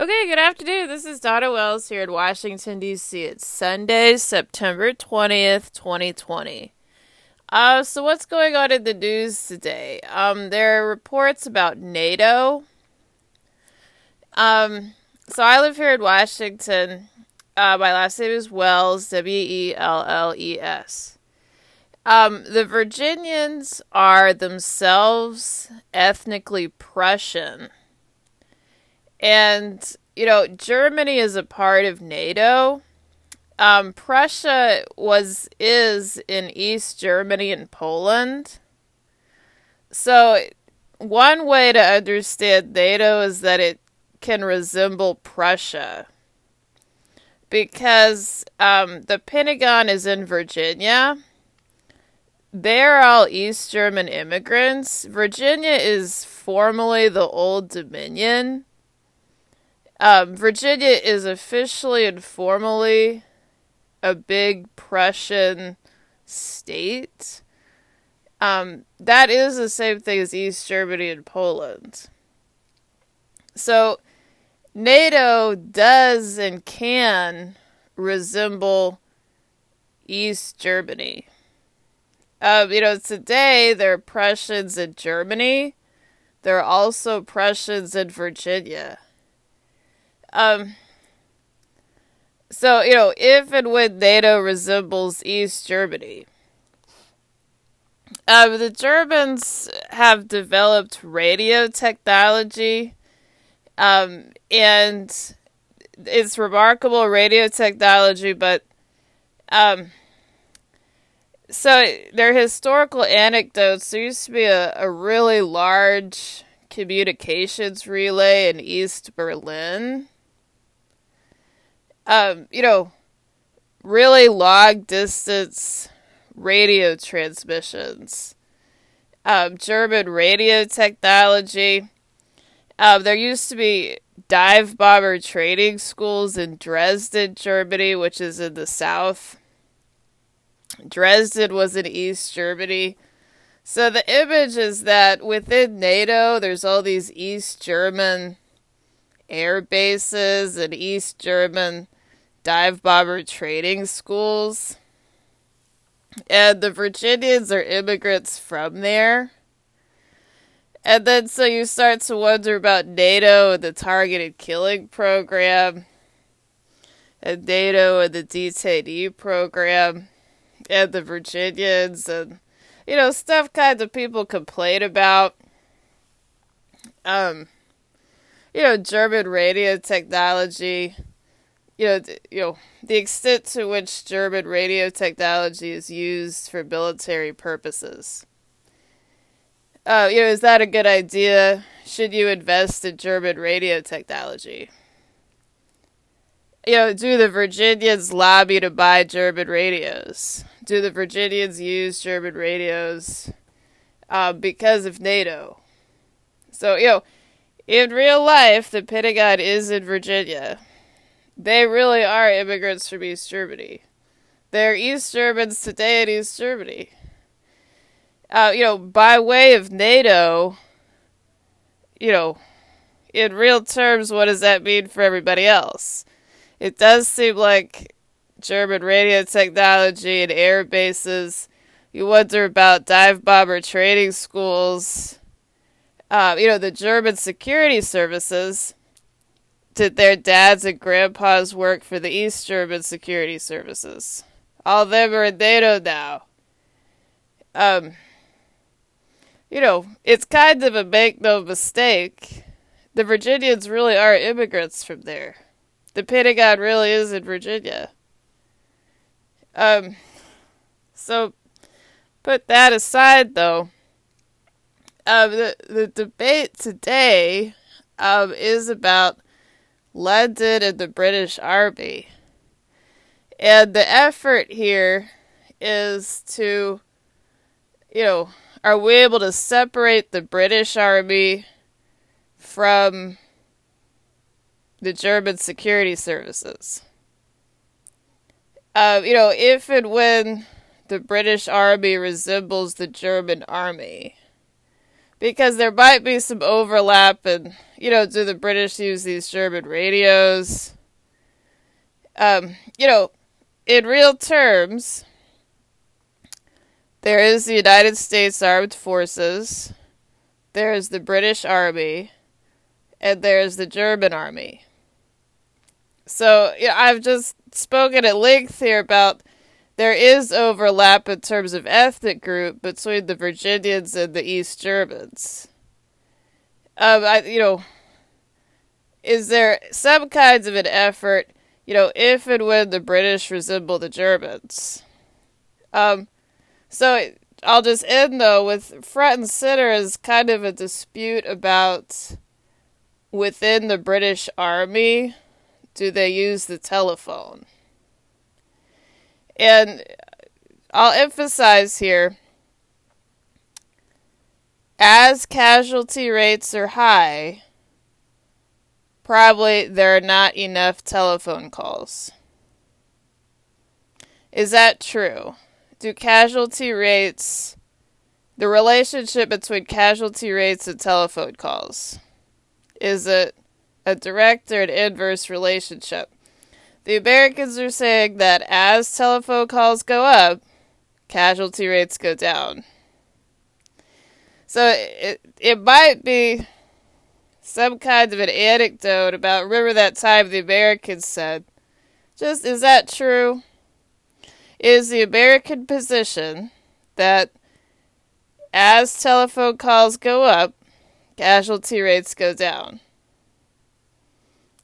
Okay, good afternoon. This is Donna Welles here in Washington, D.C. It's Sunday, September 20th, 2020. Uh, so, what's going on in the news today? Um, there are reports about NATO. Um, so, I live here in Washington. Uh, my last name is Welles, W E L L E S. Um, the Virginians are themselves ethnically Prussian. And, you know, Germany is a part of NATO. Um, Prussia was is in East Germany and Poland. So one way to understand NATO is that it can resemble Prussia. Because um, the Pentagon is in Virginia. They're all East German immigrants. Virginia is formerly the Old Dominion. Um, Virginia is officially and formally a big Prussian state. Um, that is the same thing as East Germany and Poland. So, NATO does and can resemble East Germany. Um, you know, today there are Prussians in Germany. There are also Prussians in Virginia. Um, so, you know, if and when NATO resembles East Germany, um, the Germans have developed radio technology, um, and it's remarkable radio technology, but, um, so their historical anecdotes. There used to be a, a really large communications relay in East Berlin um, you know, really long distance radio transmissions, um, German radio technology. Um, there used to be dive bomber training schools in Dresden, Germany, which is in the south. Dresden was in East Germany. So the image is that within NATO, there's all these East German air bases and East German dive bomber training schools. And the Virginians are immigrants from there. And then so you start to wonder about NATO and the targeted killing program, and NATO and the detainee program, and the Virginians, and you know, stuff kind of people complain about. Um, you know, German radio technology you know, you know, the extent to which German radio technology is used for military purposes. Uh, you know, is that a good idea? Should you invest in German radio technology? You know, do the Virginians lobby to buy German radios? Do the Virginians use German radios uh, because of NATO? So, you know, in real life, the Pentagon is in Virginia they really are immigrants from East Germany. They're East Germans today in East Germany. Uh, you know, by way of NATO, you know, in real terms, what does that mean for everybody else? It does seem like German radio technology and air bases. You wonder about dive bomber training schools. Uh, you know, the German security services did their dads and grandpas work for the East German security services? All them are in NATO now. Um, you know, it's kind of a make no mistake. The Virginians really are immigrants from there. The Pentagon really is in Virginia. Um, so put that aside, though. Um, the the debate today um, is about London and the British Army. And the effort here is to, you know, are we able to separate the British Army from the German security services? Uh, you know, if and when the British Army resembles the German Army, because there might be some overlap and you know do the british use these german radios? Um, you know in real terms there is the united states armed forces there is the british army and there is the german army. So yeah, i've just spoken at length here about there is overlap in terms of ethnic group between the Virginians and the East Germans. Um, I, you know, is there some kinds of an effort, you know, if and when the British resemble the Germans? Um, so I'll just end though with front and center is kind of a dispute about within the British Army, do they use the telephone? And I'll emphasize here as casualty rates are high, probably there are not enough telephone calls. Is that true? Do casualty rates, the relationship between casualty rates and telephone calls, is it a direct or an inverse relationship? The Americans are saying that as telephone calls go up, casualty rates go down. So it, it might be some kind of an anecdote about remember that time the Americans said. Just is that true? Is the American position that as telephone calls go up, casualty rates go down?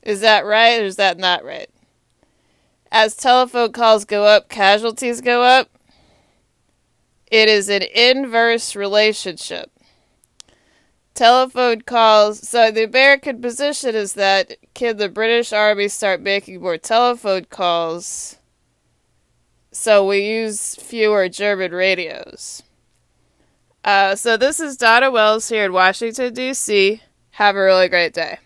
Is that right or is that not right? As telephone calls go up, casualties go up. It is an inverse relationship. Telephone calls. So the American position is that can the British Army start making more telephone calls? So we use fewer German radios. Uh, so this is Donna Welles here in Washington, D.C. Have a really great day.